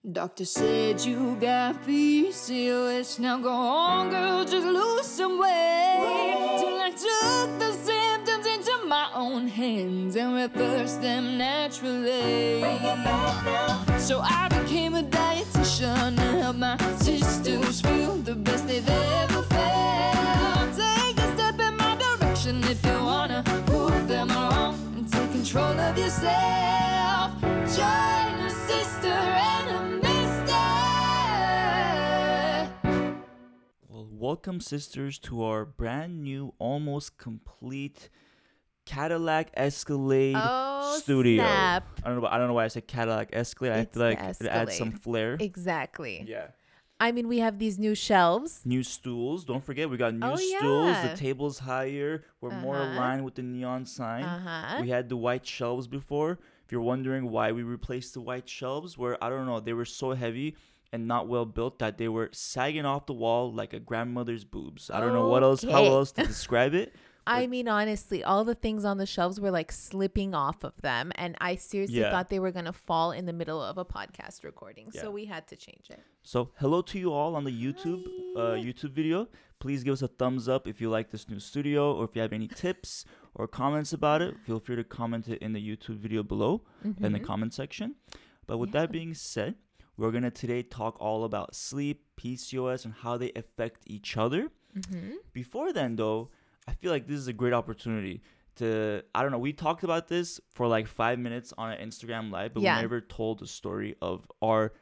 Doctor said you got PCOS. Now go on, girl, just lose some weight. Till I took the symptoms into my own hands and reversed them naturally. So I became a dietitian and helped my sisters feel the best they've ever felt. Take a step in my direction if you wanna prove them wrong and take control of yourself. Join a sister and a welcome, sisters, to our brand new, almost complete Cadillac Escalade Oh, studio. snap. I don't know. I don't know why I said Cadillac Escalade. I It's feel like the it adds some flair. Exactly. yeah. I mean, we have these new shelves. New stools. Don't forget, we got new Oh, stools. yeah. The table's higher. We're more Uh-huh. aligned with the neon sign. Uh-huh. We had the white shelves before. If you're wondering why we replaced the white shelves, where I don't know, they were so heavy and not well built that they were sagging off the wall like a grandmother's boobs. I don't know what else, how Okay. else to describe it. I mean, honestly, all the things on the shelves were like slipping off of them. And I seriously Yeah. thought they were going to fall in the middle of a podcast recording. Yeah. So we had to change it. So, hello to you all on the YouTube uh, Hi. YouTube video. Please give us a thumbs up if you like this new studio, or if you have any tips or comments about it. Feel free to comment it in the YouTube video below in the Mhm. comment section. But with that being said, we're gonna today talk all about sleep, PCOS, and how they affect each other. Mhm. Before then, though, I feel like this is a great opportunity to I don't know. We talked about this for like five minutes on an Instagram live, but Yeah. we never told the story of our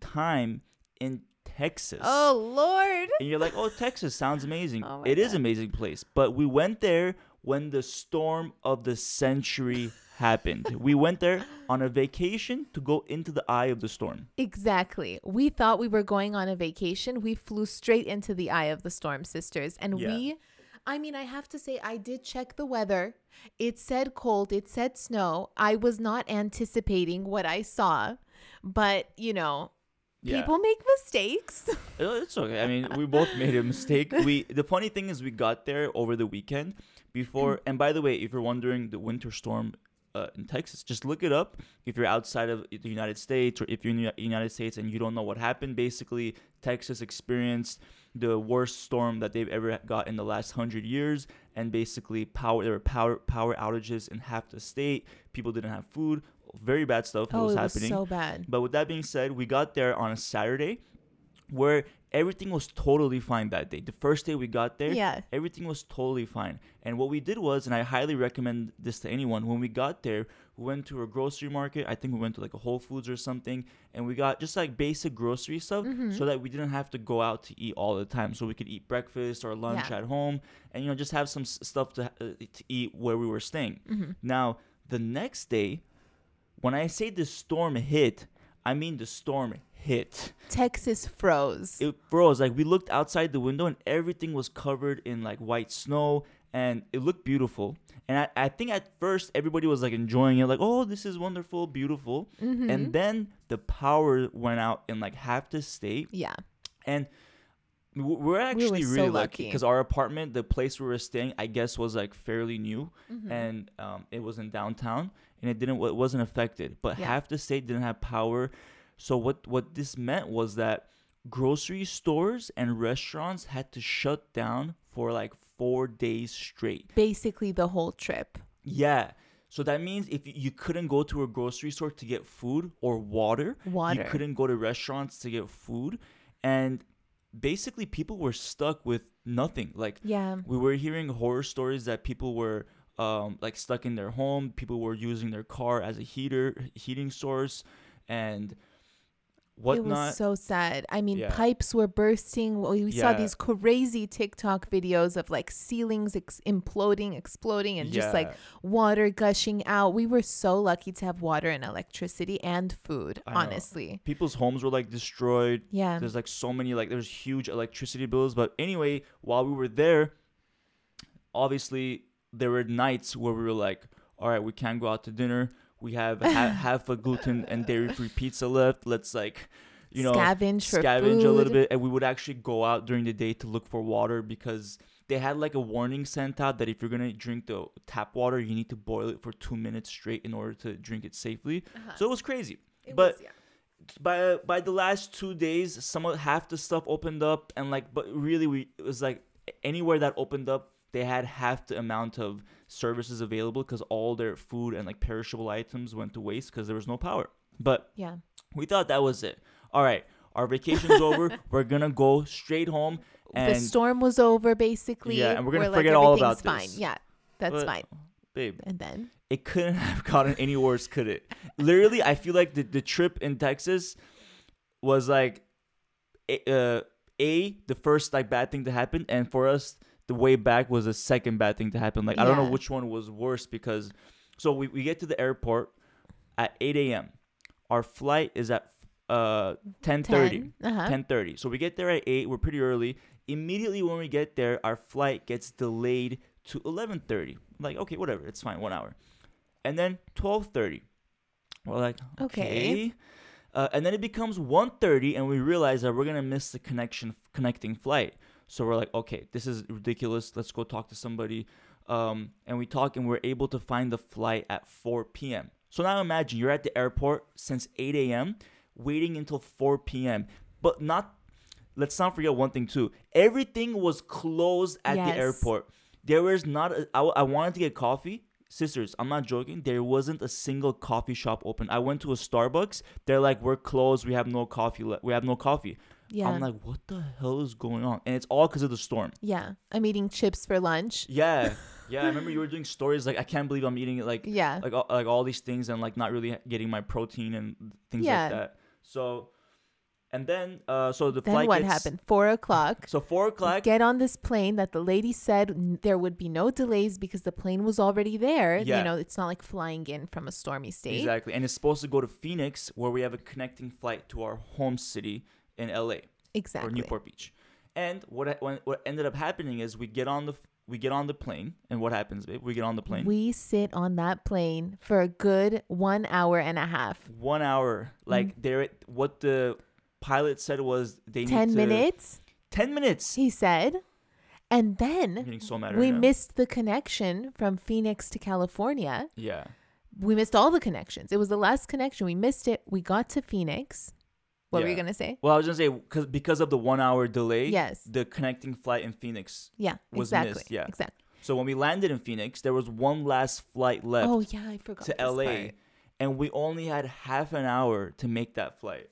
time in Texas. Oh, Lord. And you're like, oh, Texas sounds amazing. Oh It is God. an amazing place. But we went there when the storm of the century happened. We went there on a vacation to go into the eye of the storm. Exactly. We thought we were going on a vacation. We flew straight into the eye of the storm, sisters. And Yeah. we, I mean, I have to say, I did check the weather. It said cold, it said snow. I was not anticipating what I saw, but you know, people make mistakes. Uh, It's okay. I mean, we both made a mistake. We the funny thing is we got there over the weekend before. And by the way, if you're wondering the winter storm uh, in Texas, just look it up. If you're outside of the United States or if you're in the United States and you don't know what happened, basically Texas experienced the worst storm that they've ever got in the last hundred years, and basically power there were power power outages in half the state. People didn't have food. Very bad stuff oh, was it was happening. so bad. But with that being said, we got there on a Saturday where everything was totally fine that day. The first day we got there, Yeah. everything was totally fine. And what we did was, and I highly recommend this to anyone, when we got there, we went to a grocery market. I think we went to like a Whole Foods or something, and we got just like basic grocery stuff Mm-hmm. so that we didn't have to go out to eat all the time. So we could eat breakfast or lunch Yeah. at home and, you know, just have some s- stuff to, uh, to eat where we were staying. Mm-hmm. Now, the next day, when I say the storm hit, I mean the storm hit. Texas froze. It froze. Like we looked outside the window and everything was covered in like white snow and it looked beautiful. And I, I think at first everybody was like enjoying it, like, oh, this is wonderful, beautiful. Mm-hmm. And then the power went out in like half the state. yeah. And we're actually so really lucky lucky. because our apartment, the place we were staying, I guess was like fairly new, Mm-hmm. and um, it was in downtown, and it didn't, it wasn't affected. But Yeah. half the state didn't have power, so what what this meant was that grocery stores and restaurants had to shut down for like four days straight. Basically, the whole trip. Yeah. So that means if you- you couldn't go to a grocery store to get food or water, Water. you couldn't go to restaurants to get food, and basically people were stuck with nothing. Like Yeah. we were hearing horror stories that people were um, like stuck in their home. People were using their car as a heater, heating source, and It was so sad. I mean, Yeah. pipes were bursting. We we saw these crazy TikTok videos of like ceilings ex- imploding, exploding, and just like water gushing out. We were so lucky to have water and electricity and food, I know. honestly. People's homes were like destroyed. Yeah. There's like so many like there's huge electricity bills. But anyway, while we were there, obviously there were nights where we were like, all right, we can't go out to dinner. We have ha- half a gluten and dairy free pizza left. Let's like, you know, Scavenge scavenge a little bit. And we would actually go out during the day to look for water because they had like a warning sent out that if you're gonna drink the tap water, you need to boil it for two minutes straight in order to drink it safely. Uh-huh. So it was crazy. It but was- yeah. by by the last two days, some of half the stuff opened up, and like, but really, we it was like anywhere that opened up, they had half the amount of services available because all their food and like perishable items went to waste because there was no power. But Yeah. we thought that was it. All right, our vacation's over. We're gonna go straight home, and the storm was over basically. Yeah, and we're gonna like, forget all everything's about fine. this. Yeah, that's But- fine. babe, And then it couldn't have gotten any worse, could it? Literally, I feel like the, the trip in Texas was like a, uh, a the first like bad thing to happen, and for us, the way back was the second bad thing to happen. Like I don't know which one was worse because so we, we get to the airport at 8 a.m. Our flight is at uh 10:30. 10, uh-huh. 10:30. So we get there at 8. We're pretty early. Immediately when we get there, our flight gets delayed to 11:30. Like, okay, whatever. It's fine. 1 hour. And then 12:30. We're like, okay. Okay. Uh, and then it becomes 1:30 and we realize that we're going to miss the connection connecting flight. So we're like, okay, this is ridiculous. Let's go talk to somebody. Um, and we talk and we're able to find the flight at 4 p.m. So now imagine you're at the airport since 8 a.m. waiting until 4 p.m. But not let's not forget one thing too. Everything was closed at the Yes. airport. There was not. A, I, I wanted to get coffee. Sisters, I'm not joking. There wasn't a single coffee shop open. I went to a Starbucks. They're like, "We're closed. We have no coffee. Le- we have no coffee." Yeah, I'm like, "What the hell is going on?" And it's all because of the storm. yeah. I'm eating chips for lunch. Yeah, yeah. I remember you were doing stories like, "I can't believe I'm eating it." Like, Yeah, like all, like all these things and like not really getting my protein and things Yeah. like that. So, and then uh, so the then flight what gets- happened? Four o'clock. So four o'clock. Get on this plane that the lady said there would be no delays because the plane was already there. Yeah. You know, it's not like flying in from a stormy state. Exactly, and it's supposed to go to Phoenix, where we have a connecting flight to our home city in LA Exactly. or Newport Beach. And what what ended up happening is we get on the we get on the plane, and what happens, babe? We get on the plane. We sit on that plane for a good one hour and a half. one hour, like mm. they're what the pilot said was they Ten need to, minutes, Ten minutes. he said. And then so we right missed the connection from Phoenix to California. Yeah. We missed all the connections. It was the last connection. We missed it. We got to Phoenix. What were you going to say? Well, I was gonna say because because of the one hour delay. Yes. The connecting flight in Phoenix. Yeah, was exactly. missed, yeah. Exactly. So when we landed in Phoenix, there was one last flight left Oh, yeah, I forgot. to LA, part. and we only had half an hour to make that flight.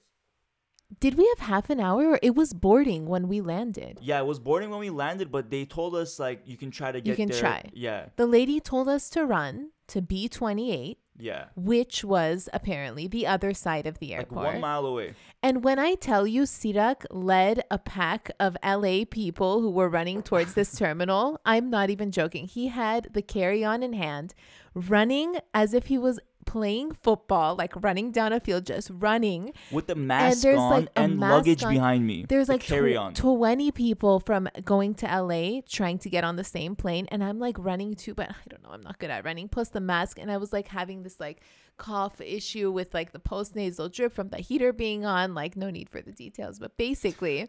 Did we have half an hour it was boarding when we landed? Yeah, it was boarding when we landed, but they told us like you can try to get You can there. try. Yeah, The lady told us to run to B28, yeah. which was apparently the other side of the airport. Like one mile away. And when I tell you Sirak led a pack of LA people who were running towards this terminal, I'm not even joking. He had the carry on in hand, running as if he was playing football, like running down a field, just running. With the mask and there's, on like, and mask luggage on. behind me. There's like carry tw- 20 people from going to LA trying to get on the same plane. And I'm like running too, but I don't know. I'm not good at running. Plus the mask. And I was like having this like cough issue with like the post nasal drip from the heater being on. Like, no need for the details. But basically,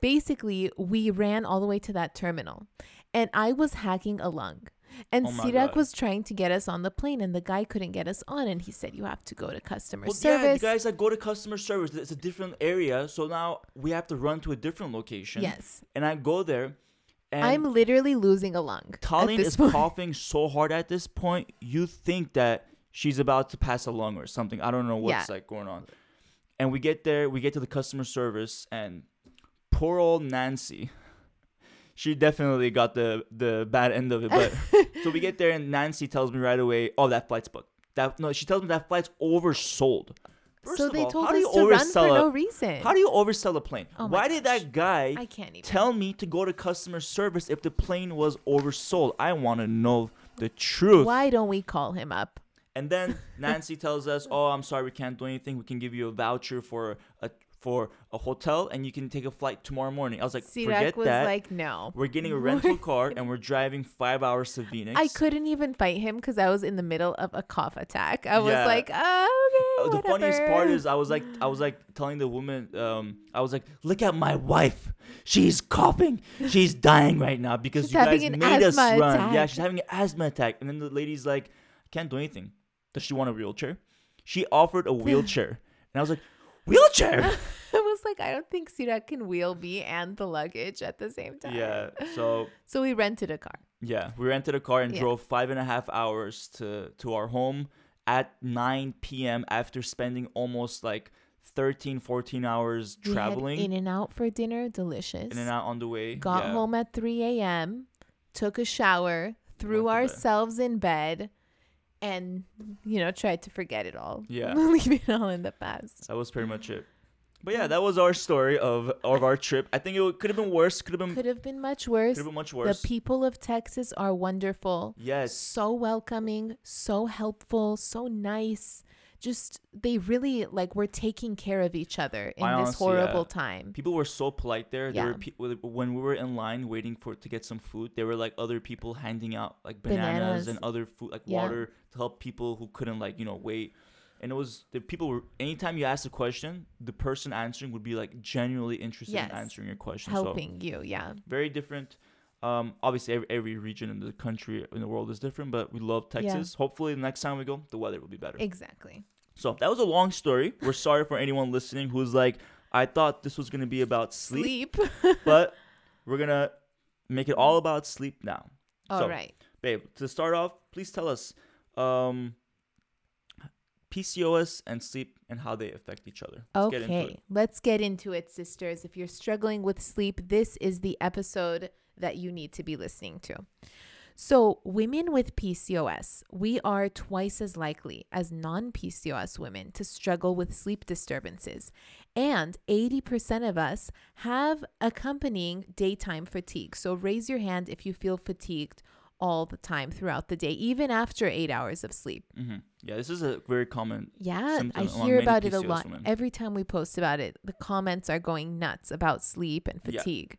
basically, we ran all the way to that terminal and I was hacking a lung. And Oh Sirak was trying to get us on the plane, and the guy couldn't get us on. And he said, You have to go to customer service. Well, yeah, the guys that go to customer service, it's a different area, so now we have to run to a different location. yes. And I go there, and I'm literally losing a lung. Tallene is point. coughing so hard at this point, you think that she's about to pass a lung or something. I don't know what's Yeah. like going on. And we get there, we get to the customer service, and poor old Nancy, she definitely got the the bad end of it. But so we get there, and Nancy tells me right away, "Oh, that flight's booked." That no, she tells me that flight's oversold. First so of they all, told how do us you to run for a- no reason. How do you oversell a plane? Oh Why did that guy I can't even. tell me to go to customer service if the plane was oversold? I want to know the truth. Why don't we call him up? And then Nancy tells us, "Oh, I'm sorry, we can't do anything. We can give you a voucher for a for a hotel, and you can take a flight tomorrow morning." I was like, Sirak "Forget was that. like, no. we're getting a rental car, and we're driving five hours to Phoenix." I couldn't even fight him because I was in the middle of a cough attack. I was Yeah. like, oh, Uh, okay. the funniest part is I was like I was like telling the woman um I was like look at my wife she's coughing she's dying right now because She's you guys made us run yeah she's having an asthma attack and then the lady's like I can't do anything does she want a wheelchair she offered a wheelchair and I was like wheelchair. I was like, I don't think Sirak can wheel me and the luggage at the same time. yeah. So So we rented a car. yeah, we rented a car and Yeah. drove five and a half hours to to our home at 9 p.m. after spending almost like 13, 14 hours We traveling in and out for dinner, delicious. in and out on the way. Got yeah. home at 3 a.m., took a shower, threw Went to bed. ourselves in bed, and, you know, try to forget it all. Yeah. Leave it all in the past. That was pretty much it. But yeah, that was our story of of our trip. I think it could have been worse. Could have been Could have been much worse. could have been much worse. The people of Texas are wonderful. yes. So welcoming, so helpful, so nice. Just they really like were taking care of each other in I this honestly, horrible yeah. time. People were so polite there. There Yeah. were pe- when we were in line waiting for to get some food. There were like other people handing out like bananas, Bananas. and other food like Yeah. water to help people who couldn't like you know wait. And it was the people were anytime you asked a question, the person answering would be like genuinely interested Yes. in answering your question. So Helping you, yeah. very different. Um, obviously every, every region in the country in the world is different, but we love Texas. Hopefully the next time we go, the weather will be better. Exactly. So that was a long story. We're sorry for anyone listening who's like, I thought this was gonna be about sleep, Sleep. but we're gonna make it all about sleep now. All so, right. babe, to start off, please tell us um, PCOS and sleep and how they affect each other. Let's get into Okay, it. let's get into it, sisters. If you're struggling with sleep, this is the episode that you need to be listening to. So, women with PCOS, we are twice as likely as non PCOS women to struggle with sleep disturbances. And 80% of us have accompanying daytime fatigue. So, raise your hand if you feel fatigued all the time throughout the day, even after eight hours of sleep. hmm Yeah, this is a very common. Yeah, I hear about it a lot. women. Every time we post about it, the comments are going nuts about sleep and fatigue.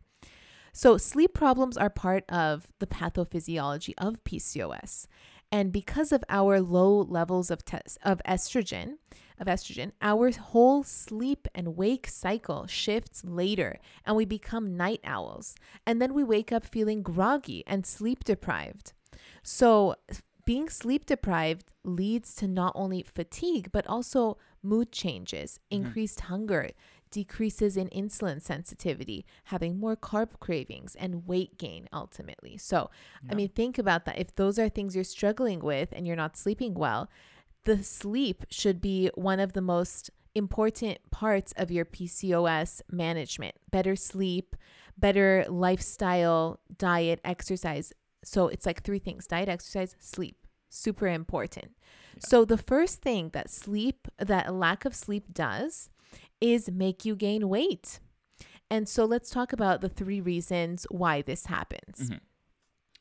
So, sleep problems are part of the pathophysiology of PCOS. And because of our low levels of tes- of estrogen, of estrogen, our whole sleep and wake cycle shifts later and we become night owls. And then we wake up feeling groggy and sleep deprived. So, being sleep deprived leads to not only fatigue, but also mood changes, mm-hmm. increased hunger, decreases in insulin sensitivity, having more carb cravings, and weight gain ultimately. So, I mean, think about that. If those are things you're struggling with and you're not sleeping well, the sleep should be one of the most important parts of your PCOS management. Better sleep, better lifestyle, diet, exercise. So it's like three things diet, exercise, sleep. Super important. So the first thing that sleep, that lack of sleep does is make you gain weight. And so let's talk about the three reasons why this happens. Mhm.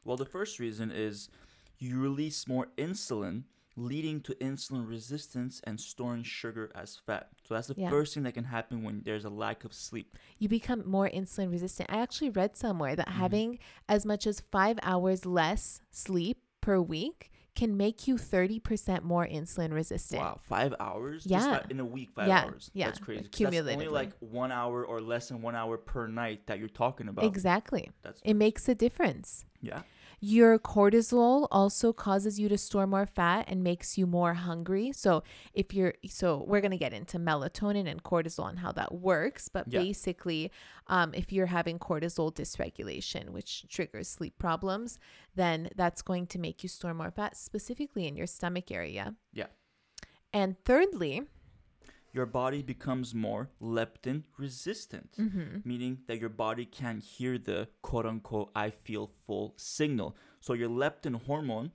Well, the first reason is you release more insulin, leading to insulin resistance and storing sugar as fat. So that's the Yeah. first thing that can happen when there's a lack of sleep. You become more insulin resistant. I actually read somewhere that Mhm. having as much as five hours less sleep per week can make you 30% more insulin resistant. Wow, five hours? Yeah. in a week, five Yeah, hours. yeah, That's crazy. 'cause That's only like one hour or less than one hour per night that you're talking about. Exactly. That's It makes a difference. yeah. Your cortisol also causes you to store more fat and makes you more hungry. So if you're so we're gonna get into melatonin and cortisol and how that works, but Yeah. basically, um, if you're having cortisol dysregulation, which triggers sleep problems, then that's going to make you store more fat, specifically in your stomach area. Yeah. And thirdly, Your body becomes more leptin resistant. mhm, meaning that your body can't hear the quote unquote I feel full signal. So your leptin hormone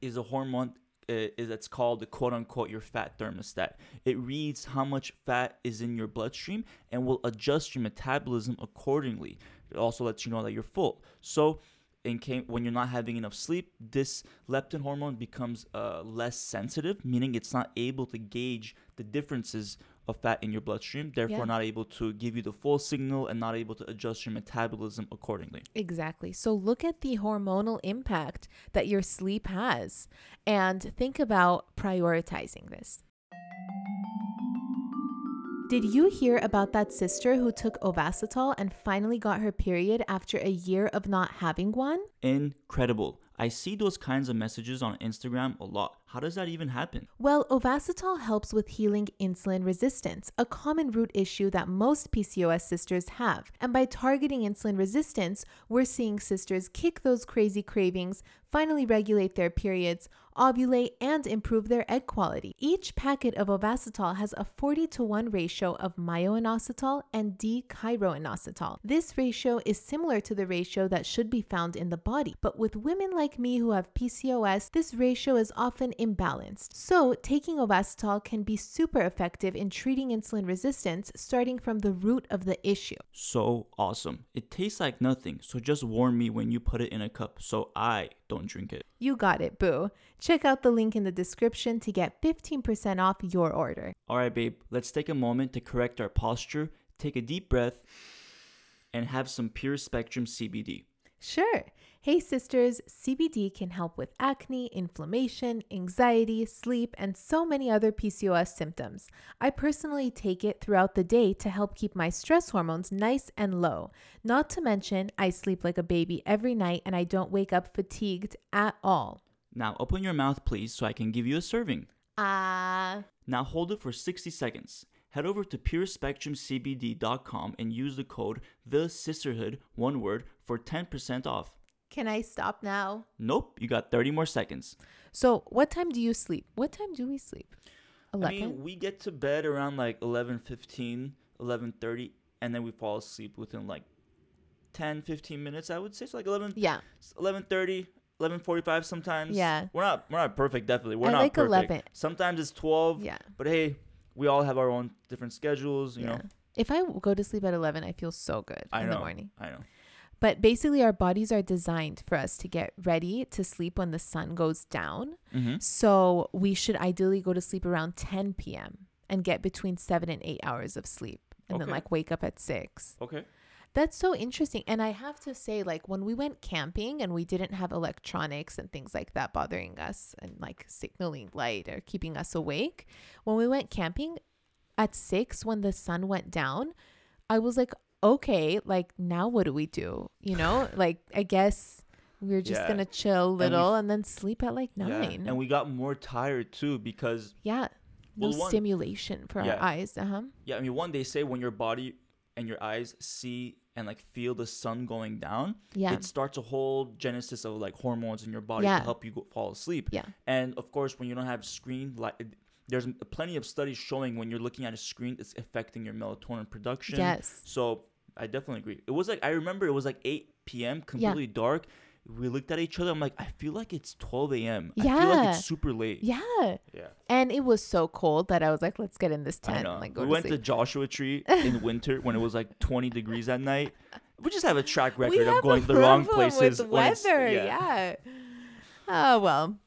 is a hormone uh, is that's called the quote unquote your fat thermostat. It reads how much fat is in your bloodstream and will adjust your metabolism accordingly. It also lets you know that you're full. So in case when you're not having enough sleep, this leptin hormone becomes uh, less sensitive, meaning it's not able to gauge the differences of fat in your bloodstream, therefore Yeah. not able to give you the full signal and not able to adjust your metabolism accordingly. Exactly. So look at the hormonal impact that your sleep has and think about prioritizing this. Did you hear about that sister who took Ovasitol and finally got her period after a year of not having one? Incredible. I see those kinds of messages on Instagram a lot. How does that even happen? Well, Ovasitol helps with healing insulin resistance, a common root issue that most PCOS sisters have. And by targeting insulin resistance, we're seeing sisters kick those crazy cravings, finally regulate their periods, ovulate, and improve their egg quality. Each packet of Ovasitol has a 40 to 1 ratio of myo-inositol and D-chiroinositol. This ratio is similar to the ratio that should be found in the body, but with women like me who have PCOS, this ratio is often imbalanced. So, taking Ovasitol can be super effective in treating insulin resistance starting from the root of the issue. So awesome. It tastes like nothing, so just warn me when you put it in a cup so I don't drink it. You got it, boo. Check out the link in the description to get 15% off your order. All right, babe, let's take a moment to correct our posture, take a deep breath, and have some pure spectrum CBD. Sure. Hey, sisters, CBD can help with acne, inflammation, anxiety, sleep, and so many other PCOS symptoms. I personally take it throughout the day to help keep my stress hormones nice and low. Not to mention, I sleep like a baby every night and I don't wake up fatigued at all. Now, open your mouth, please, so I can give you a serving. Ah. Uh... Now, hold it for 60 seconds. Head over to purespectrumcbd.com and use the code The Cysterhood, one word, for 10% off. Can I stop now? Nope, you got 30 more seconds. So, what time do you sleep? What time do we sleep? 11? I mean, we get to bed around like 11:15, 11:30 and then we fall asleep within like 10, 15 minutes, I would say. So like 11 Yeah. 11:30, 11:45 sometimes. Yeah. We're not we're not perfect definitely. We're I not like perfect. 11. Sometimes it's 12. Yeah. But hey, we all have our own different schedules, you yeah. know. If I go to sleep at 11, I feel so good I in know, the morning. I know. But basically, our bodies are designed for us to get ready to sleep when the sun goes down. Mm-hmm. So we should ideally go to sleep around 10 p.m. and get between seven and eight hours of sleep and then like wake up at six. Okay. That's so interesting. And I have to say, like, when we went camping and we didn't have electronics and things like that bothering us and like signaling light or keeping us awake, when we went camping at six, when the sun went down, I was like, okay, like, now what do we do? You know, like, I guess we're just Yeah. to chill a we little and, then sleep at like nine. Yeah. And we got more tired too because yeah. No Well, one- stimulation for Yeah. our eyes. Uh huh. yeah, I mean one they say when your body and your eyes see and like feel the sun going down, Yeah. it starts a whole genesis of like hormones in your body to help you go, fall asleep. Yeah. And of course, when you don't have screen light, there's plenty of studies showing when you're looking at a screen, it's affecting your melatonin production. Yes. So I definitely agree. It was like I remember it was like 8 p.m. completely dark. We looked at each other. I'm like, I feel like it's 12 a.m. Yeah. I feel like it's super late. Yeah. Yeah. And it was so cold that I was like, let's get in this tent. Like, go we to went sleep. to Joshua Tree in winter when it was like 20 degrees at night. We just have a track record of going to the wrong places. with weather. yeah. Oh well.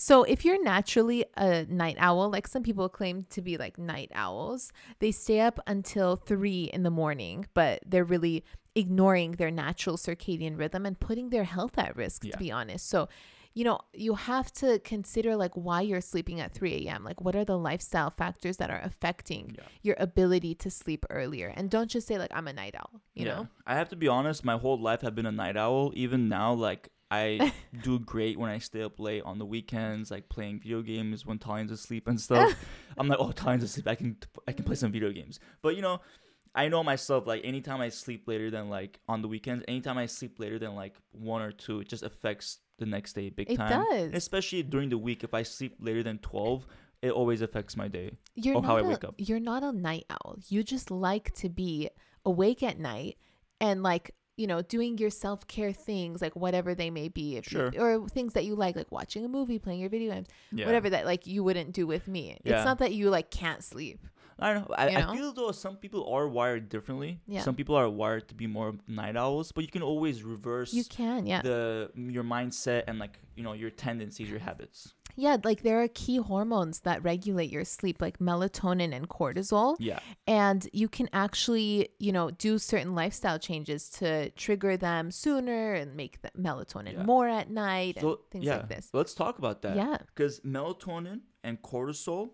So if you're naturally a night owl, like some people claim to be like night owls, they stay up until three in the morning, but they're really ignoring their natural circadian rhythm and putting their health at risk, Yeah. to be honest. So you know, you have to consider like why you're sleeping at 3 a.m. Like, what are the lifestyle factors that are affecting Yeah. your ability to sleep earlier? And don't just say, like, I'm a night owl, you Yeah. know? I have to be honest, my whole life I've been a night owl. Even now, like I do great when I stay up late on the weekends, like playing video games when Tallene's asleep and stuff. I'm like, oh, Tallene's asleep. I can I can play some video games. But you know, I know myself. Like anytime I sleep later than like on the weekends, anytime I sleep later than like one or two, it just affects the next day big It time. It does. Especially during the week, if I sleep later than twelve, it always affects my day. You're or how I a, wake up. You're not a night owl. You just like to be awake at night and like you know doing your self care things like whatever they may be, if you- or things that you like, like watching a movie, playing your video games, whatever that like you wouldn't do with me. Yeah. It's not that you like can't sleep. I don't know. I, You I feel though some people are wired differently. Yeah. Some people are wired to be more night owls, but you can always reverse You can, yeah, the your mindset and like you know your tendencies, your habits. Yeah. Like there are key hormones that regulate your sleep, like melatonin and cortisol. Yeah. and you can actually you know do certain lifestyle changes to trigger them sooner and make the melatonin Yeah. more at night and things yeah, like this let's talk about that. Yeah. Because melatonin and cortisol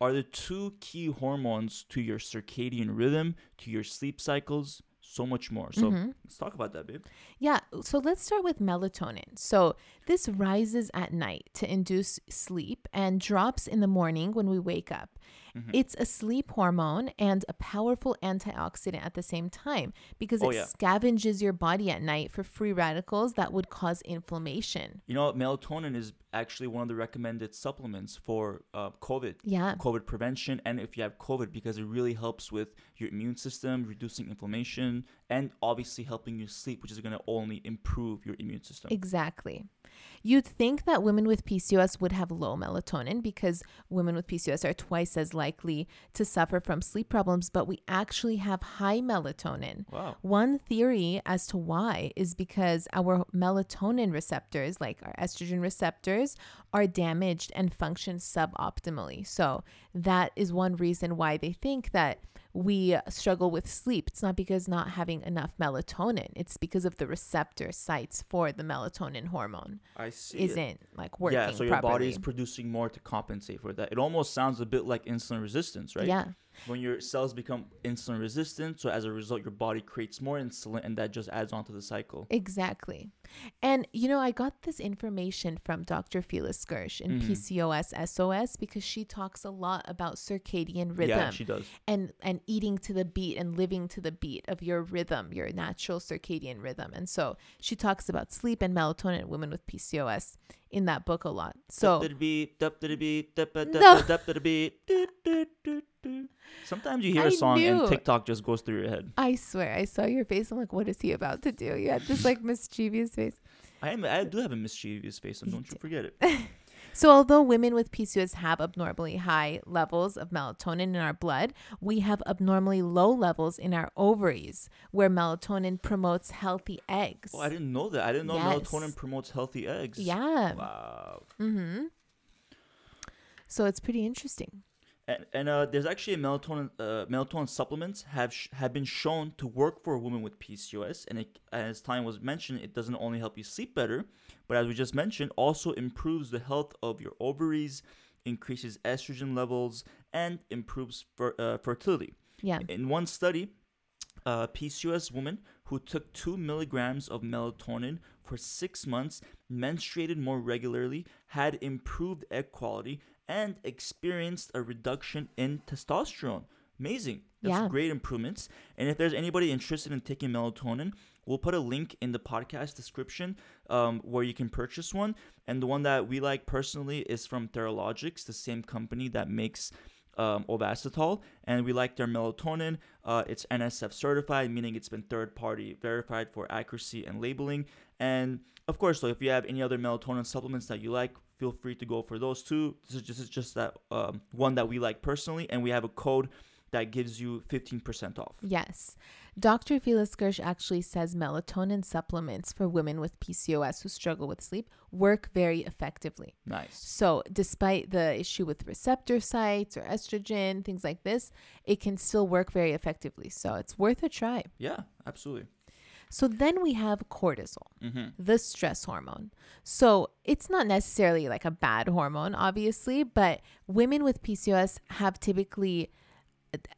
are the two key hormones to your circadian rhythm, to your sleep cycles. So much more. So mm-hmm. let's talk about that, babe. Yeah. So let's start with melatonin. So this rises at night to induce sleep and drops in the morning when we wake up. Mm-hmm. It's a sleep hormone and a powerful antioxidant at the same time because oh, it yeah. scavenges your body at night for free radicals that would cause inflammation. You know, melatonin is actually one of the recommended supplements for uh, COVID. Yeah. COVID prevention, and if you have COVID, because it really helps with your immune system, reducing inflammation, and obviously helping you sleep, which is going to only improve your immune system. Exactly. You'd think that women with PCOS would have low melatonin because women with PCOS are twice as likely to suffer from sleep problems, but we actually have high melatonin. Wow. One theory as to why is because our melatonin receptors, like our estrogen receptors, are damaged and function suboptimally. So that is one reason why they think that we struggle with sleep. It's not because not having enough melatonin. It's because of the receptor sites for the melatonin hormone. I see. Isn't it. like working. Yeah, so your properly. body is producing more to compensate for that. It almost sounds a bit like insulin resistance, right? Yeah when your cells become insulin resistant so as a result your body creates more insulin and that just adds on to the cycle. Exactly. And you know i got this information from dr Felice Gersh in mm-hmm. pcos sos because she talks a lot about circadian rhythm yeah she does. and and eating to the beat and living to the beat of your rhythm your natural circadian rhythm. And so she talks about sleep and melatonin in women with pcos in that book a lot so Sometimes you hear I a song knew. and TikTok just goes through your head. I swear, I saw your face. I'm like, what is he about to do? You had this like mischievous face. I am. I do have a mischievous face, and don't you forget it. so, although women with PCOS have abnormally high levels of melatonin in our blood, we have abnormally low levels in our ovaries, where melatonin promotes healthy eggs. Oh, I didn't know that. I didn't know yes. melatonin promotes healthy eggs. Yeah. Wow. Mm-hmm. So it's pretty interesting and, and uh, there's actually a melatonin uh, melatonin supplements have sh- have been shown to work for a woman with PCOS, and it, as time was mentioned, it doesn't only help you sleep better, but as we just mentioned, also improves the health of your ovaries, increases estrogen levels, and improves fer- uh, fertility. Yeah. In one study, a PCOS woman who took two milligrams of melatonin for six months, menstruated more regularly, had improved egg quality, and experienced a reduction in testosterone. Amazing. That's yeah. great improvements. And if there's anybody interested in taking melatonin, we'll put a link in the podcast description um, where you can purchase one. And the one that we like personally is from Theralogics, the same company that makes um, Ovasitol, and we like their melatonin. Uh, it's NSF certified, meaning it's been third party verified for accuracy and labeling. And of course, so if you have any other melatonin supplements that you like, feel free to go for those too. This is just, this is just that um, one that we like personally, and we have a code that gives you 15% off. Yes. Dr. Felice Gersh actually says melatonin supplements for women with PCOS who struggle with sleep work very effectively. Nice. So, despite the issue with receptor sites or estrogen, things like this, it can still work very effectively. So, it's worth a try. Yeah, absolutely. So then we have cortisol, mm-hmm. the stress hormone. So it's not necessarily like a bad hormone, obviously, but women with PCOS have typically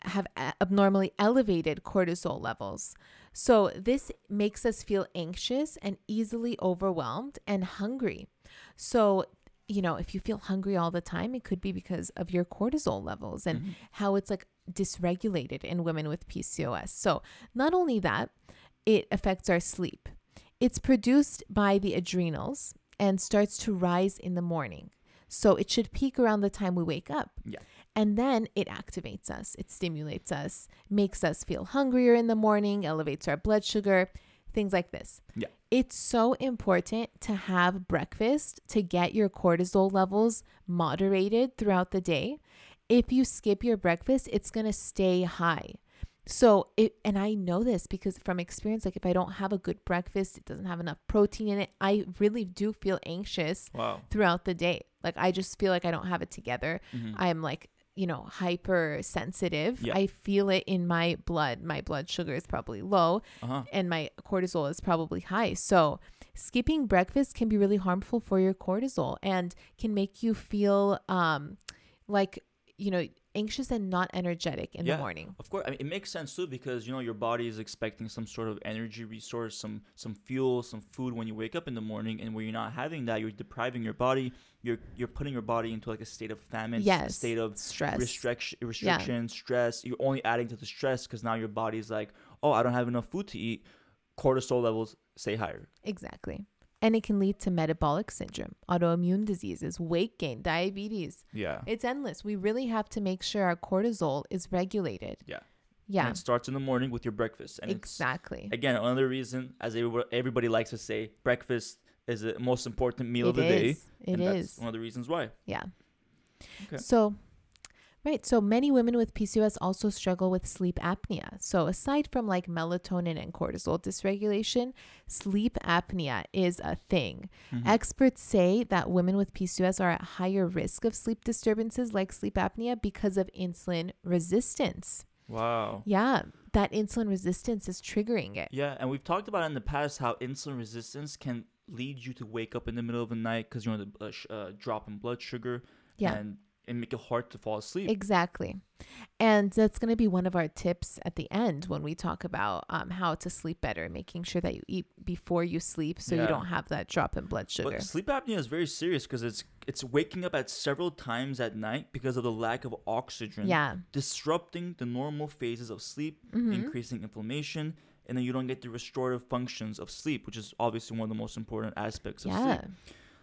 have abnormally elevated cortisol levels. So this makes us feel anxious and easily overwhelmed and hungry. So you know, if you feel hungry all the time, it could be because of your cortisol levels and mm-hmm. how it's like dysregulated in women with PCOS. So, not only that, it affects our sleep. It's produced by the adrenals and starts to rise in the morning. So it should peak around the time we wake up. Yeah. And then it activates us, it stimulates us, makes us feel hungrier in the morning, elevates our blood sugar, things like this. Yeah. It's so important to have breakfast to get your cortisol levels moderated throughout the day. If you skip your breakfast, it's going to stay high. So it and I know this because from experience, like if I don't have a good breakfast, it doesn't have enough protein in it, I really do feel anxious wow. throughout the day. Like I just feel like I don't have it together. Mm-hmm. I'm like, you know, hyper sensitive. I feel it in my blood. My blood sugar is probably low uh-huh. and my cortisol is probably high. So skipping breakfast can be really harmful for your cortisol and can make you feel um like, you know, anxious and not energetic in Yeah. the morning. Of course, I mean it makes sense too because you know your body is expecting some sort of energy resource, some some fuel, some food when you wake up in the morning, and when you're not having that, you're depriving your body. You're you're putting your body into like a state of famine, a Yes. state of Stress. restriction, restriction, stress. You're only adding to the stress because now your body's like, oh, I don't have enough food to eat. Cortisol levels stay higher. Exactly. And it can lead to metabolic syndrome, autoimmune diseases, weight gain, diabetes. Yeah. It's endless. We really have to make sure our cortisol is regulated. Yeah. Yeah. And it starts in the morning with your breakfast. And Exactly. again, another reason, as everybody, likes to say, breakfast is the most important meal of It the day. is. It and is. that's one of the reasons why. Yeah. Okay. So, right. So many women with PCOS also struggle with sleep apnea. So, aside from like melatonin and cortisol dysregulation, sleep apnea is a thing. Mhm. Experts say that women with PCOS are at higher risk of sleep disturbances like sleep apnea because of insulin resistance. Wow. Yeah, that insulin resistance is triggering it. Yeah, and we've talked about in the past how insulin resistance can lead you to wake up in the middle of the night because you know the uh, sh- uh, drop in blood sugar Yeah. and and make it hard to fall asleep. Exactly. And that's going to be one of our tips at the end when we talk about um, how to sleep better, making sure that you eat before you sleep so you don't have that drop in blood sugar. But sleep apnea is very serious because it's it's waking up at several times at night because of the lack of oxygen. Yeah. Disrupting the normal phases of sleep, Mhm. increasing inflammation, and then you don't get the restorative functions of sleep, which is obviously one of the most important aspects of Yeah. sleep.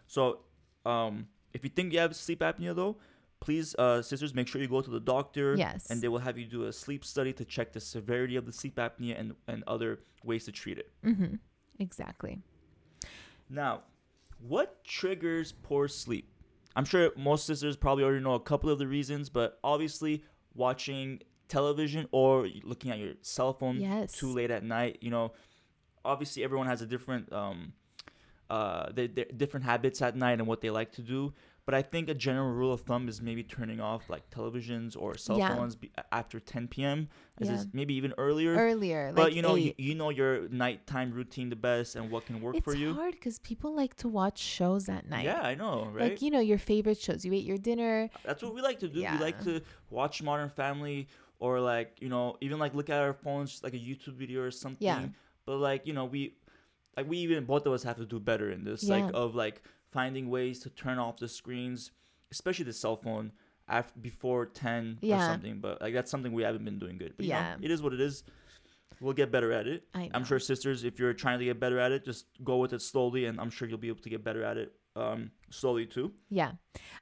So, um, if you think you have sleep apnea though, please, uh, sisters, make sure you go to the doctor. Yes. And they will have you do a sleep study to check the severity of the sleep apnea and, and other ways to treat it. Mm-hmm. Exactly. Now, what triggers poor sleep? I'm sure most sisters probably already know a couple of the reasons, but obviously watching television or looking at your cell phone Yes. too late at night, you know, obviously everyone has a different um uh they different habits at night and what they like to do. But I think a general rule of thumb is maybe turning off like televisions or cell Yeah. phones be- after 10 p.m. As Yeah. is maybe even earlier. Earlier, but like you know, you, you know your nighttime routine the best and what can work it's for you. It's hard because people like to watch shows at night. Yeah, I know, right? Like, you know, your favorite shows. You ate your dinner. That's what we like to do. Yeah. We like to watch Modern Family or like, you know, even like look at our phones like a YouTube video or something. Yeah. But like, you know, we like we even both of us have to do better in this. Like of like finding ways to turn off the screens, especially the cell phone after before 10 or something. But like that's something we haven't been doing good. But Yeah. you know, it is what it is. We'll get better at it. I'm sure sisters, if you're trying to get better at it, just go with it slowly and I'm sure you'll be able to get better at it um slowly too. Yeah.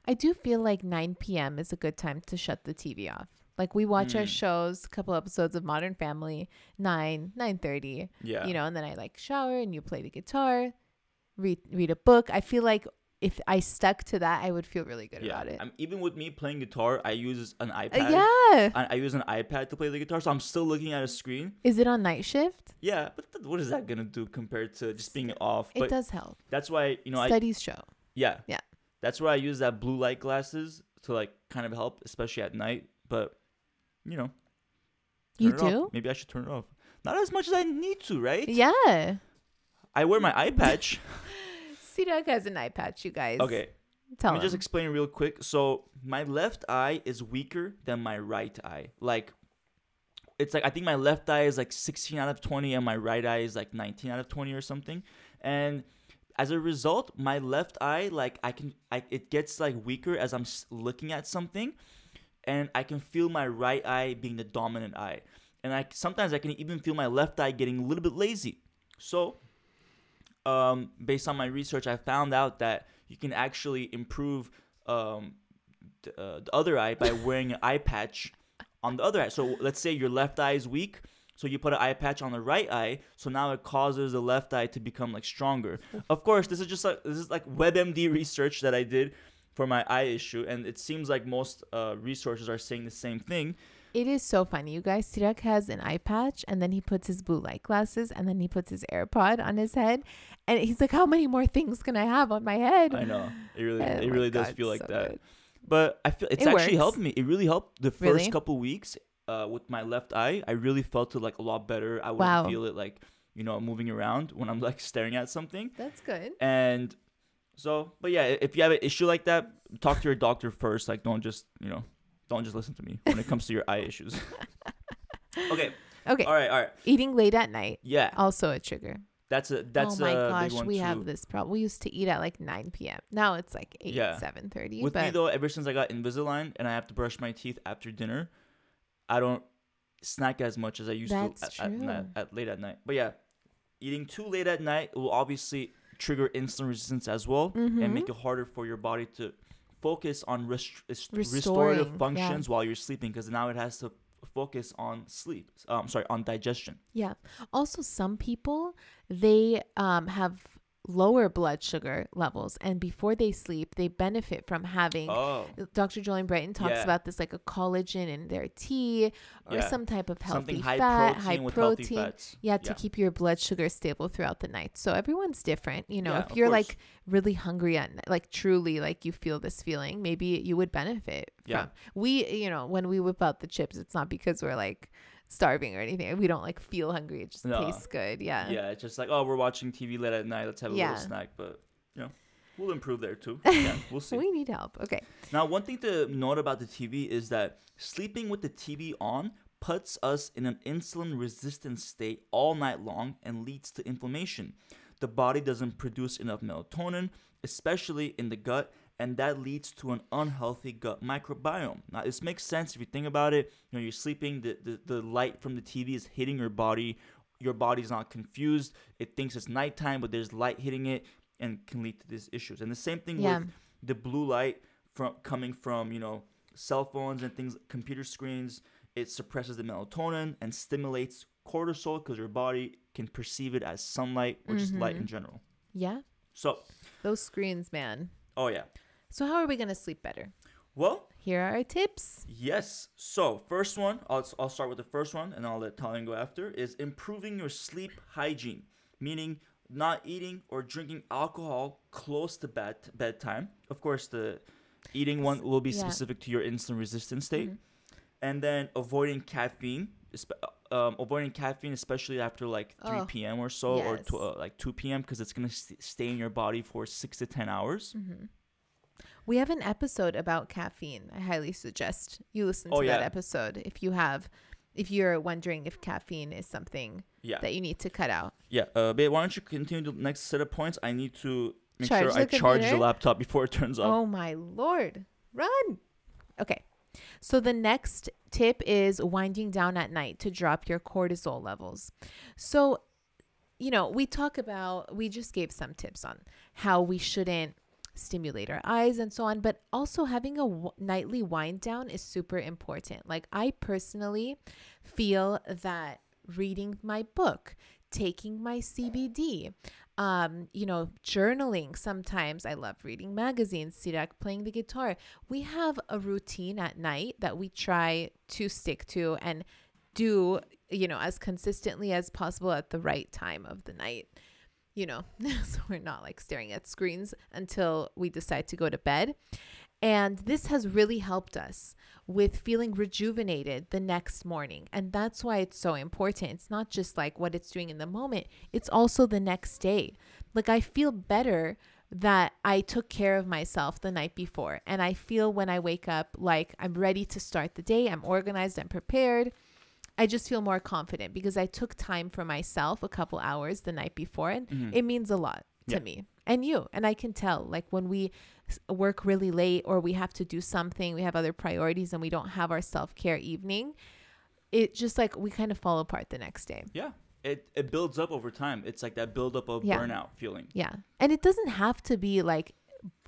I do feel like 9 p.m. is a good time to shut the TV off. Like we watch our Mm. shows, a couple episodes of Modern Family, 9, 9:30. Yeah. You know, and then I like shower and you play the guitar, read read a book. I feel like if I stuck to that, I would feel really good about it. I'm, even with me playing guitar, I use an Uh, iPad. yeah. I, I use an iPad to play the guitar, so I'm still looking at a screen. Is it on night shift? Yeah, but th- what is that gonna do compared to just being off? It does help. that's why you know, I Studies show. yeah Yeah. That's why I use that blue light glasses to like kind of help, especially at night. But you know, You it off. do? Maybe I should turn it off. Not as much as I need to, right? Yeah. I wear my eye patch. C-Dog has an eye patch, you guys. okay, Tell Let me just him. explain real quick. So my left eye is weaker than my right eye. Like it's like I think my left eye is like 16 out of 20 and my right eye is like 19 out of 20 or something. And as a result, my left eye like I can I it gets like weaker as I'm looking at something and I can feel my right eye being the dominant eye. And I sometimes I can even feel my left eye getting a little bit lazy. So um, based on my research, I found out that you can actually improve um, th- uh, the other eye by wearing an eye patch on the other eye. So let's say your left eye is weak, so you put an eye patch on the right eye, so now it causes the left eye to become like stronger. Of course, this is just like this is like WebMD research that I did for my eye issue, and it seems like most uh, resources are saying the same thing. It is so funny. You guys, Sirak has an eye patch and then he puts his blue light glasses and then he puts his AirPod on his head. And he's like, How many more things can I have on my head? I know it really Oh it really does feel like so that. good. But I feel it's It actually works. helped me. It really helped the first Really? couple weeks uh, with my left eye. I really felt it like a lot better. I wouldn't Wow. feel it like you know moving around when I'm like staring at something. That's good. And so, but yeah, if you have an issue like that, talk to your doctor first. Like, don't just you know, don't just listen to me when it comes to your eye issues. okay. Okay. All right. All right. Eating late at night, Yeah. also a trigger. That's a that's oh my a gosh, we too. have this problem. We used to eat at like 9 p.m. Now it's like 8, Yeah. 7.30. With but me though, ever since I got Invisalign and I have to brush my teeth after dinner, I don't snack as much as I used That's to at, at, night, at late at night. But yeah, eating too late at night will obviously trigger insulin resistance as well and Mhm. make it harder for your body to focus on rest- restorative yeah. functions while you're sleeping because now it has to focus on sleep. Um, sorry, on digestion. Yeah. Also, some people they um have lower blood sugar levels, and before they sleep, they benefit from having. Oh, Dr. Julian Brighton talks Yeah. about this like a collagen in their tea or Yeah. some type of healthy something high fat, protein high with protein. healthy fats. Yeah, to keep your blood sugar stable throughout the night. So everyone's different. You know, Yeah, if you're like really hungry at night, like truly like you feel this feeling, maybe you would benefit Yeah. from. We, you know, when we whip out the chips, it's not because we're like starving or anything. We don't like feel hungry. It just No. tastes good. Yeah. Yeah, it's just like, oh, we're watching TV late at night. Let's have a Yeah. little snack. But, you know, we'll improve there too. Yeah, we'll see. We need help. Okay. Now, one thing to note about the TV is that sleeping with the TV on puts us in an insulin resistant state all night long and leads to inflammation. The body doesn't produce enough melatonin, especially in the gut, and that leads to an unhealthy gut microbiome. Now, this makes sense if you think about it. You know, you're sleeping, the, the, the light from the TV is hitting your body. Your body's not confused. It thinks it's nighttime, but there's light hitting it and can lead to these issues. And the same thing Yeah. with the blue light from coming from you know cell phones and things computer screens it suppresses the melatonin and stimulates cortisol because your body can perceive it as sunlight or just light mm-hmm. in general Yeah. so Those screens, man. oh yeah So how are we gonna sleep better? well Here are our tips. yes so first one i'll, I'll start with the first one and i'll let Tallene go after is improving your sleep hygiene meaning not eating or drinking alcohol close to bed bedtime of course the eating one will be Yeah. specific to your insulin resistant state Mhm. and then avoiding caffeine um, avoiding caffeine especially after like 3 Oh, p.m or so or yes. tw- uh, like 2 p.m because it's going to st- stay in your body for 6 to 10 hours Mm-hmm. We have an episode about caffeine. I highly suggest you listen to Oh, that episode if you have, if you're wondering if caffeine is something yeah that you need to cut out. yeah uh, babe why don't you continue the next set of points i need to make Charge sure i the charge the laptop before it turns off Oh my lord. Run. Okay. So the next tip is winding down at night to drop your cortisol levels. So, you know, we talk about, we just gave some tips on how we shouldn't stimulate our eyes and so on, but also having a w- nightly wind down is super important. Like, I personally feel that reading my book, taking my CBD, um, you know, journaling. Sometimes I love reading magazines, Sirak playing the guitar. We have a routine at night that we try to stick to and do, you know, as consistently as possible at the right time of the night. You know, so we're not like staring at screens until we decide to go to bed. And this has really helped us with feeling rejuvenated the next morning. And that's why it's so important. It's not just like what it's doing in the moment, it's also the next day. Like, I feel better that I took care of myself the night before. And I feel when I wake up like I'm ready to start the day, I'm organized, I'm prepared. I just feel more confident because I took time for myself a couple hours the night before. And Mhm. it means a lot to Yeah. me and you. And I can tell, like, when we work really late or we have to do something, we have other priorities, and we don't have our self care evening, it just like we kind of fall apart the next day. yeah it, it builds up over time it's like that buildup of Yeah. burnout feeling Yeah. And it doesn't have to be like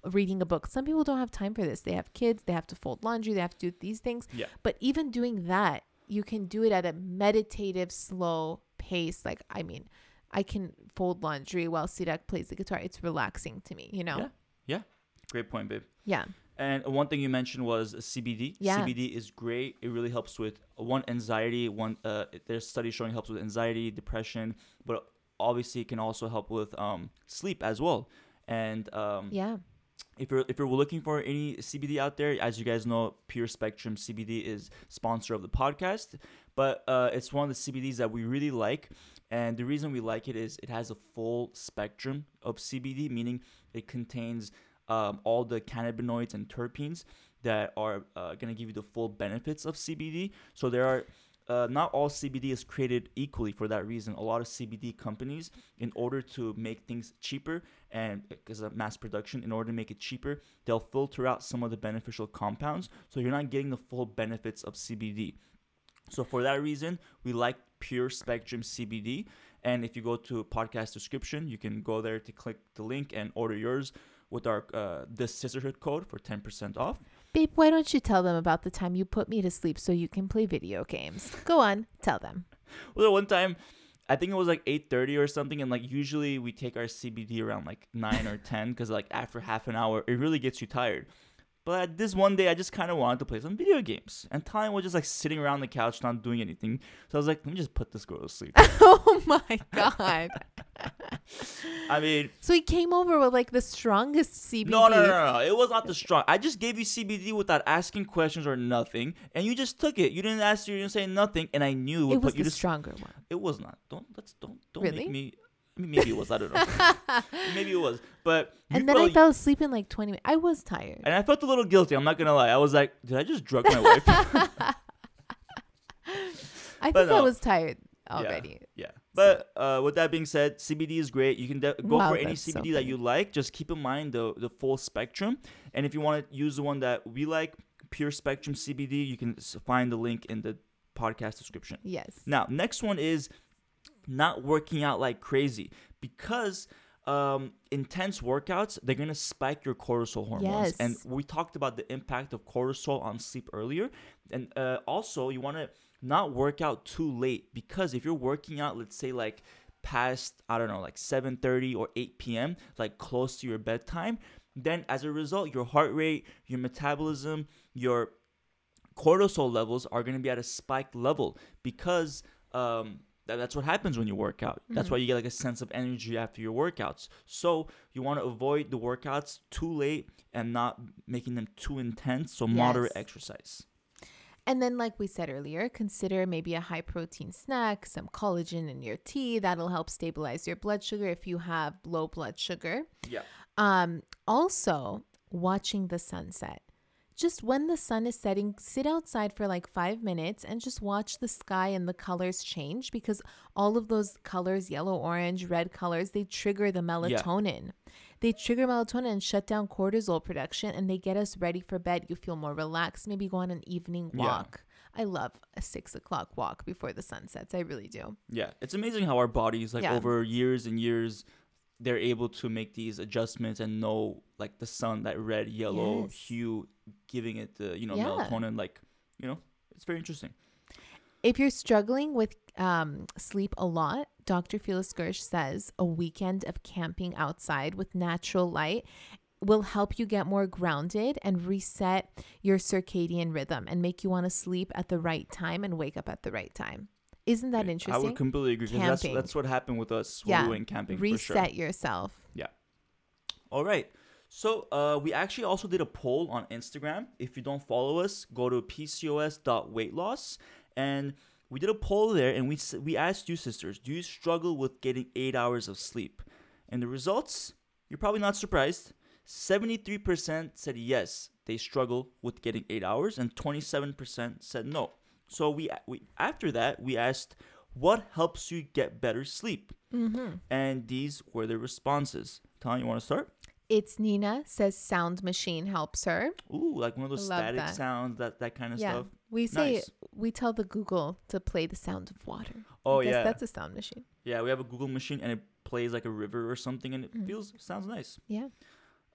reading a book. Some people don't have time for this. They have kids, they have to fold laundry, they have to do these things. Yeah. But even doing that, you can do it at a meditative, slow pace. Like, I mean, I can fold laundry while Sirak plays the guitar. It's relaxing to me, you know? Yeah. yeah great point babe Yeah. And one thing you mentioned was CBD. Yeah. CBD is great. It really helps with one anxiety. One uh, there's studies showing helps with anxiety, depression, but obviously it can also help with um, sleep as well. And um, Yeah. If you're if you're looking for any CBD out there, as you guys know, Pure Spectrum CBD is sponsor of the podcast. But uh, it's one of the CBDs that we really like, and the reason we like it is it has a full spectrum of CBD, meaning it contains um, all the cannabinoids and terpenes that are uh, going to give you the full benefits of CBD. So there are uh, not all CBD is created equally for that reason. A lot of CBD companies, in order to make things cheaper and because of mass production, in order to make it cheaper, they'll filter out some of the beneficial compounds. So you're not getting the full benefits of CBD. So for that reason, we like pure spectrum CBD. And if you go to podcast description, you can go there to click the link and order yours with our uh, the Cysterhood code for 10% off. Babe, why don't you tell them about the time you put me to sleep so you can play video games? Go on, tell them. Well, one time, I think it was like 8:30 or something, and like usually we take our CBD around like nine or 10 because like after half an hour, it really gets you tired. But this one day, I just kind of wanted to play some video games, and Tallene was just like sitting around the couch, not doing anything. So I was like, let me just put this girl to sleep. oh my god. I mean, so he came over with like the strongest CBD. No, no, no, no, It was not the strong. I just gave you CBD without asking questions or nothing, and you just took it. You didn't ask. You didn't say nothing, and I knew it, would it was the stronger one. It was not. Don't let's don't don't really? make me. I mean, maybe it was. I don't know. maybe it was, but and then I fell asleep in like twenty minutes. I was tired, and I felt a little guilty. I'm not gonna lie. I was like, did I just drug my wife? I think no. I was tired already. Yeah. yeah. But uh, with that being said, CBD is great. You can de- go wow, for any CBD so that you like. Just keep in mind the the full spectrum. And if you want to use the one that we like, pure spectrum CBD, you can find the link in the podcast description. Yes. Now, next one is not working out like crazy because um, intense workouts they're gonna spike your cortisol hormones yes. and we talked about the impact of cortisol on sleep earlier and uh, also you want to not work out too late because if you're working out, let's say like past I don't know like 7:30 or 8 p.m., like close to your bedtime, then as a result, your heart rate, your metabolism, your cortisol levels are going to be at a spiked level because um, that's what happens when you work out. Mm-hmm. That's why you get like a sense of energy after your workouts. So you want to avoid the workouts too late and not making them too intense. So yes. moderate exercise. And then, like we said earlier, consider maybe a high protein snack, some collagen in your tea. That'll help stabilize your blood sugar if you have low blood sugar. Yeah. Um, also, watching the sunset. Just when the sun is setting, sit outside for like five minutes and just watch the sky and the colors change because all of those colors yellow, orange, red colors they trigger the melatonin. Yeah. They trigger melatonin and shut down cortisol production and they get us ready for bed. You feel more relaxed. Maybe go on an evening walk. Yeah. I love a six o'clock walk before the sun sets. I really do. Yeah. It's amazing how our bodies, like yeah. over years and years, they're able to make these adjustments and know like the sun, that red, yellow yes. hue, giving it the, you know, yeah. melatonin. Like, you know, it's very interesting. If you're struggling with um, sleep a lot, Dr. Felice Gersh says a weekend of camping outside with natural light will help you get more grounded and reset your circadian rhythm and make you want to sleep at the right time and wake up at the right time. Isn't that interesting? I would completely agree. That's, that's what happened with us yeah. when we went camping. Reset sure. yourself. Yeah. All right. So uh, we actually also did a poll on Instagram. If you don't follow us, go to pcos.weightloss and we did a poll there and we we asked you sisters, do you struggle with getting 8 hours of sleep? And the results, you're probably not surprised. 73% said yes, they struggle with getting 8 hours and 27% said no. So we we after that, we asked what helps you get better sleep? Mm-hmm. And these were the responses. Tallene, you want to start? It's Nina says sound machine helps her. Ooh, like one of those static that. sounds, that that kind of yeah. stuff. We say nice. we tell the Google to play the sound of water. Oh yeah, that's a sound machine. Yeah, we have a Google machine and it plays like a river or something, and it mm. feels sounds nice. Yeah.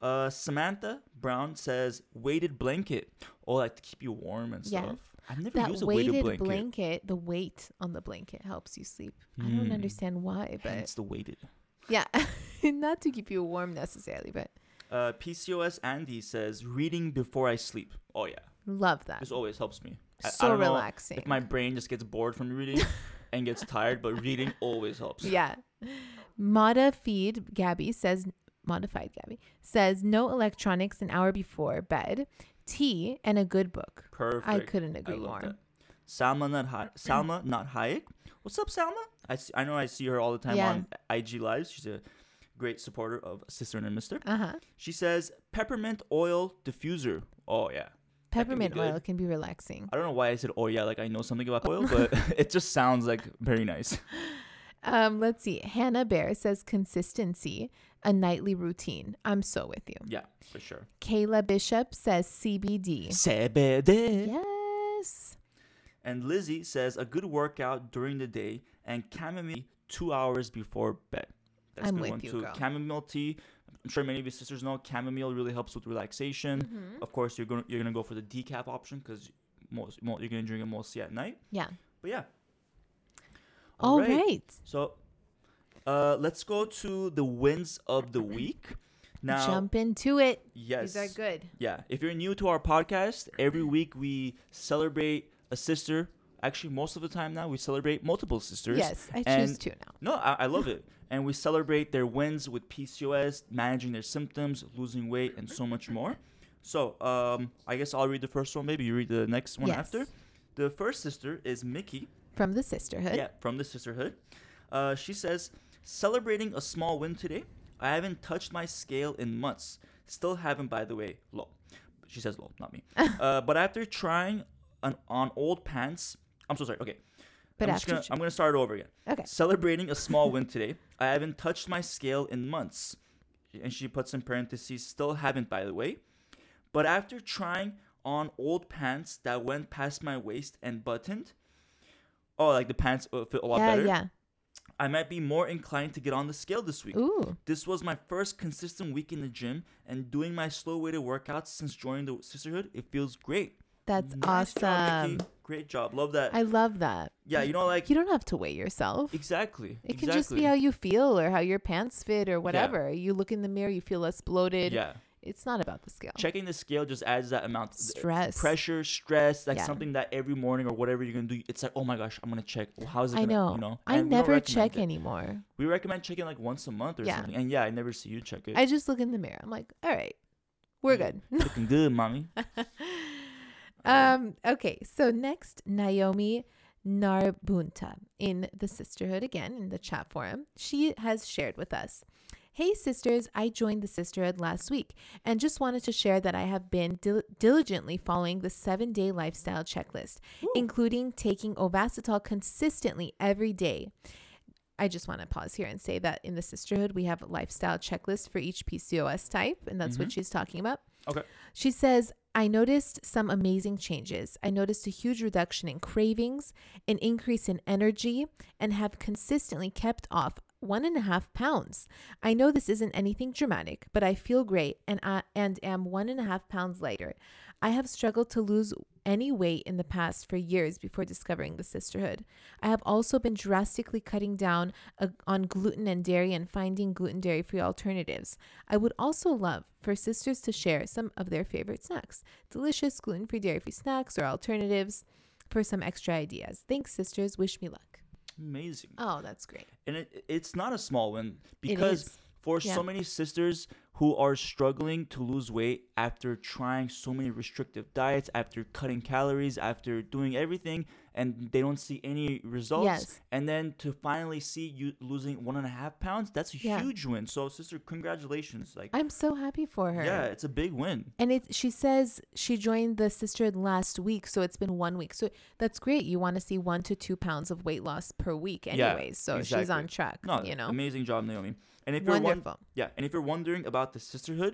Uh, Samantha Brown says weighted blanket. Oh, like to keep you warm and yeah. stuff. I've never that used a weighted, weighted blanket. blanket. The weight on the blanket helps you sleep. Mm. I don't hmm. understand why, but it's the weighted. Yeah, not to keep you warm necessarily, but. Uh, PCOS Andy says reading before I sleep. Oh yeah, love that. This always helps me. So I, I relaxing. if my brain just gets bored from reading and gets tired, but reading always helps. Yeah. Mada feed Gabby says modified Gabby says no electronics an hour before bed, tea and a good book. Perfect. I couldn't agree I more. That. Salma not Hi- Salma not Hayek. What's up, Salma? I see, I know I see her all the time yeah. on IG lives. She's a great supporter of Sister and Mister. Uh huh. She says peppermint oil diffuser. Oh yeah, Peppermint good. oil can be relaxing. I don't know why I said oh yeah, like I know something about oil, but it just sounds like very nice. Um, let's see. Hannah Bear says consistency, a nightly routine. I'm so with you. Yeah, for sure. Kayla Bishop says CBD. CBD. Yes. And Lizzie says a good workout during the day and chamomile two hours before bed. That's I'm a good with one you, too. girl. Chamomile tea. I'm sure many of your sisters know chamomile really helps with relaxation. Mm-hmm. Of course, you're gonna you're gonna go for the decaf option because most, mo you're gonna drink it mostly at night. Yeah. But yeah. All Alright. right. So, uh, let's go to the wins of the week. Now, Jump into it. yes, These are good. yeah. If you're new to our podcast, every week we celebrate a sister. Actually, most of the time now we celebrate multiple sisters. Yes, I choose two now. No, I, I love it. And we celebrate their wins with PCOS, managing their symptoms, losing weight, and so much more. So, um, I guess I'll read the first one. Maybe you read the next one Yes. after. The first sister is Mickey. From the Cysterhood. Yeah, from the Cysterhood. Uh, she says, celebrating a small win today. I haven't touched my scale in months. Still haven't, by the way. Lol. She says lol, not me. uh, but after trying an, on old pants, I'm so sorry. Okay. But I'm just after gonna, I'm gonna start over again. Okay. Celebrating a small win today. I haven't touched my scale in months. And she puts in parentheses, still haven't, by the way. But after trying on old pants that went past my waist and buttoned, oh, like the pants uh, fit a lot yeah, better. yeah. I might be more inclined to get on the scale this week. Ooh. This was my first consistent week in the gym and doing my slow weighted workouts since joining the Cysterhood. It feels great. That's Nice awesome. Mickey. Great job. Love that. I love that. yeah, you know, like You don't have to weigh yourself. exactly. It can just be how you feel or how your pants fit or whatever. You look in the mirror, you feel less bloated. Yeah. It's not about the scale. Checking the scale just adds that amount of Stress. pressure, stress, like Yeah. something that every morning or whatever you're gonna do, it's like, oh my gosh, I'm gonna check. Well, how's it I gonna, know. you know? I And don't never check it. anymore. We recommend checking like once a month or Yeah. something. And yeah, I never see you check it. I just look in the mirror. I'm like, all right, we're Yeah. good. Looking good, mommy. Um, okay, so next, Naomi Narbunta in the Cysterhood again in the chat forum. She has shared with us. Hey sisters, I joined the Cysterhood last week and just wanted to share that I have been dil- diligently following the seven day lifestyle checklist, including taking Ovasitol consistently every day. I just want to pause here and say that in the Cysterhood, we have a lifestyle checklist for each PCOS type, and that's what mm-hmm. she's talking about. Okay. She says, I noticed some amazing changes. I noticed a huge reduction in cravings, an increase in energy, and have consistently kept off one and a half pounds. I know this isn't anything dramatic, but I feel great and I, and am one and a half pounds lighter. I have struggled to lose any weight in the past for years before discovering the Cysterhood. I have also been drastically cutting down uh, on gluten and dairy and finding gluten dairy free alternatives. I would also love for sisters to share some of their favorite snacks, delicious gluten free dairy free snacks or alternatives for some extra ideas. Thanks, sisters. Wish me luck. Amazing. Oh, that's great. and it, it's not a small win because for Yeah. so many sisters who are struggling to lose weight after trying so many restrictive diets after cutting calories after doing everything and they don't see any results Yes. and then to finally see you losing one and a half pounds that's a Yeah. huge win so sister congratulations like I'm so happy for her. yeah it's a big win And it she says she joined the Cysterhood last week, so it's been one week. So that's great. You want to see one to two pounds of weight loss per week, Yeah, anyways. so she's on track. no you know, amazing job naomi and if you're one. Yeah, and if you're wondering about the Cysterhood,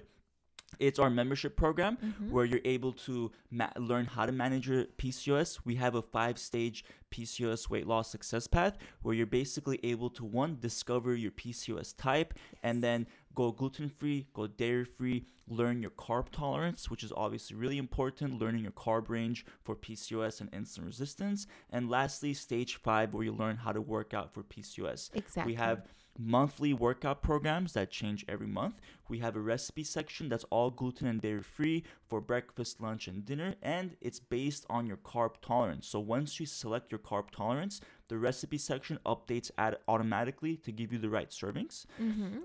it's our membership program Mm-hmm. where you're able to ma- learn how to manage your PCOS. We have a five-stage PCOS weight loss success path where you're basically able to one discover your PCOS type and then go gluten-free, go dairy-free, learn your carb tolerance, which is obviously really important, learning your carb range for PCOS and insulin resistance, and lastly, stage 5 where you learn how to work out for PCOS. Exactly. We have monthly workout programs that change every month. We have a recipe section that's all gluten and dairy free for breakfast, lunch, and dinner, and it's based on your carb tolerance. So once you select your carb tolerance, the recipe section updates ad- automatically to give you the right servings.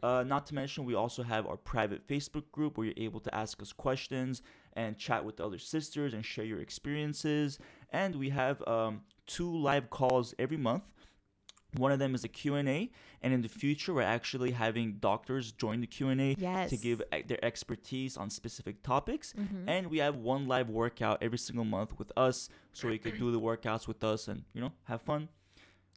Uh, not to mention, we also have our private Facebook group where you're able to ask us questions and chat with the other sisters and share your experiences. And we have um, two live calls every month One of them is a Q&A, and in the future, we're actually having doctors join the Q&A Yes. to give e- their expertise on specific topics. Mhm. And we have one live workout every single month with us, so you could do the workouts with us and you know have fun.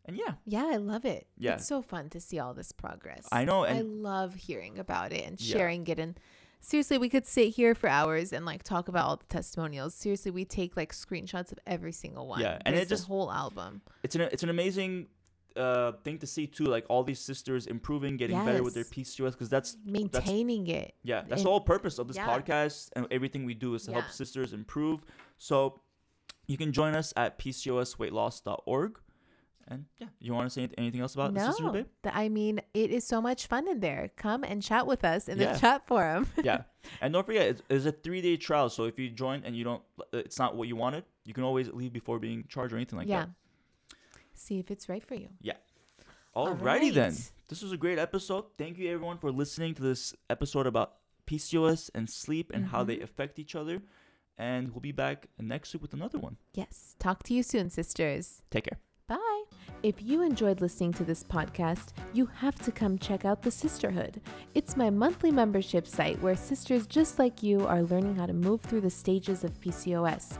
And yeah, Yeah, I love it. Yeah. It's so fun to see all this progress. I know, I love hearing about it and Yeah. sharing it. And seriously, we could sit here for hours and like talk about all the testimonials. Seriously, we take like screenshots of every single one. Yeah, and There's it just- a whole album. it's an it's an amazing uh thing to see too, like all these sisters improving, getting better with their Yes. PCOS, because that's Maintaining it. yeah, that's And- the whole purpose of this yeah. podcast and everything we do is to help sisters improve. So you can join us at pcosweightloss.org. And yeah, you want to say anything else about no, Sister Babe? th- I mean, it is so much fun in there. Come and chat with us in Yeah. the chat forum. yeah, and don't forget, it's, it's a three day trial. So if you join and you don't, it's not what you wanted, you can always leave before being charged or anything like yeah. that. See if it's right for you. Yeah. Alrighty then. This was a great episode. Thank you everyone for listening to this episode about PCOS and sleep and how they Mhm. affect each other. And we'll be back next week with another one. Yes. Talk to you soon, sisters. Take care. Bye. If you enjoyed listening to this podcast, you have to come check out The Cysterhood. It's my monthly membership site where sisters just like you are learning how to move through the stages of PCOS.